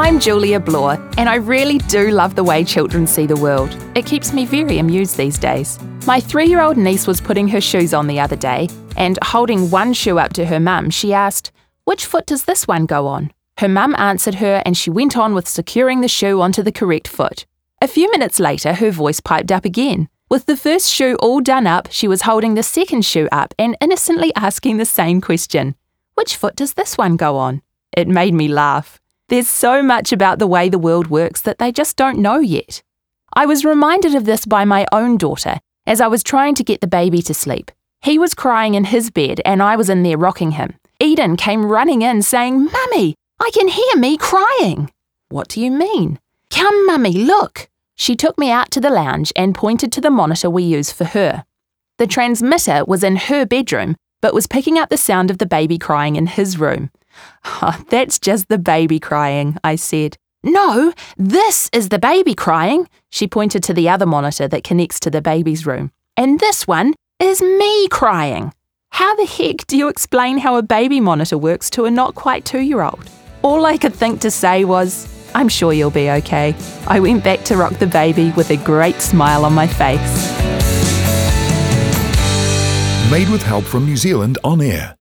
I'm Julia Bloore, and I really do love the way children see the world. It keeps me very amused these days. My three year old niece was putting her shoes on the other day, and holding one shoe up to her mum, she asked, Which foot does this one go on? Her mum answered her, and she went on with securing the shoe onto the correct foot. A few minutes later, her voice piped up again. With the first shoe all done up, she was holding the second shoe up and innocently asking the same question Which foot does this one go on? It made me laugh. There's so much about the way the world works that they just don't know yet. I was reminded of this by my own daughter as I was trying to get the baby to sleep. He was crying in his bed and I was in there rocking him. Eden came running in saying, Mummy, I can hear me crying. What do you mean? Come, Mummy, look. She took me out to the lounge and pointed to the monitor we use for her. The transmitter was in her bedroom, but was picking up the sound of the baby crying in his room. Oh, that's just the baby crying, I said. No, this is the baby crying. She pointed to the other monitor that connects to the baby's room. And this one is me crying. How the heck do you explain how a baby monitor works to a not quite two year old? All I could think to say was, I'm sure you'll be okay. I went back to rock the baby with a great smile on my face. Made with help from New Zealand on air.